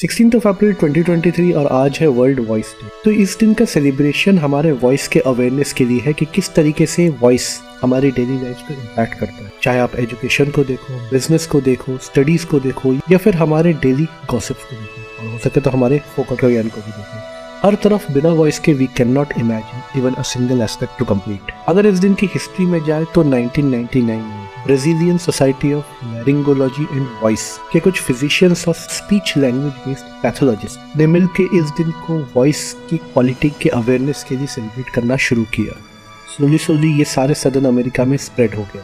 Sixteen of अप्रैल 2023 और आज है वर्ल्ड वॉइस डे। तो इस दिन का सेलिब्रेशन हमारे वॉइस के अवेयरनेस के लिए है कि किस तरीके से वॉइस हमारी डेली लाइफ को इम्पैक्ट करता है। चाहे आप एजुकेशन को देखो बिज़नेस को देखो स्टडीज़ को देखो, या फिर हमारे डेली गॉसिप्स को देखो। और हो सके तो हमारे फोकट ज्ञान को भी देखो। हर तरफ़ बिना वॉइस के we can not imagine even a single aspect to complete अगर इस दिन की हिस्ट्री में जाए तो 1999 में Brazilian Society of Laryngology and voice के कुछ फिजिशियंस और स्पीच लैंग्वेज बेस्ड पैथोलॉजिस्ट ने मिलकर इस दिन को वॉइस की क्वालिटी के अवेयरनेस के लिए सेलिब्रेट करना शुरू किया। स्लोली स्लोली ये सारे सदन अमेरिका में स्प्रेड हो गया।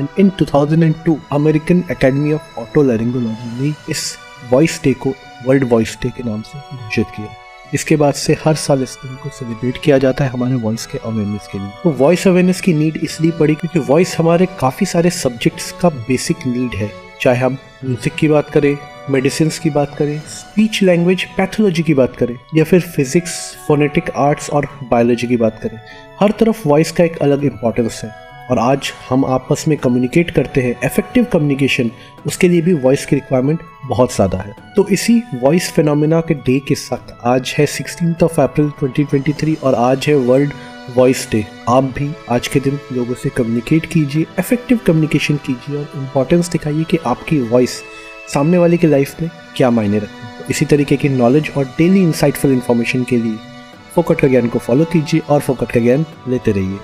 And in 2002 American Academy of otolaryngology ने इस वॉइस डे को वर्ल्ड वॉइस डे के नाम से घोषित किया। इसके बाद से हर साल इस दिन को सेलिब्रेट किया जाता है हमारे वॉइस के अवेयरनेस के लिए। तो वॉइस अवेयरनेस की नीड इसलिए पड़ी क्योंकि वॉइस हमारे काफ़ी सारे सब्जेक्ट्स का बेसिक नीड है। चाहे हम म्यूज़िक की बात करें मेडिसिन की बात करें स्पीच लैंग्वेज पैथोलॉजी की बात करें, या फिर फिजिक्स फोनेटिक आर्ट्स और बायोलॉजी की बात करें, हर तरफ़ वॉइस का एक अलग इंपॉर्टेंस है। और आज हम आपस में कम्युनिकेट करते हैं इफ़ेक्टिव कम्युनिकेशन उसके लिए भी वॉइस की रिक्वायरमेंट बहुत ज़्यादा है। तो इसी वॉइस फिनोमिना के डे के साथ आज है सिक्सटीन ऑफ़ अप्रैल 2023 और आज है वर्ल्ड वॉइस डे आप भी आज के दिन लोगों से कम्युनिकेट कीजिए इफ़ेक्टिव कम्युनिकेशन कीजिए और इम्पोर्टेंस दिखाइए कि आपकी वॉइस सामने वाले की लाइफ में क्या मायने रखती है। इसी तरीके की नॉलेज और डेली इंसाइटफुल इन्फॉर्मेशन के लिए फोकट का ज्ञान को फॉलो कीजिए और फोकट का ज्ञान लेते रहिए।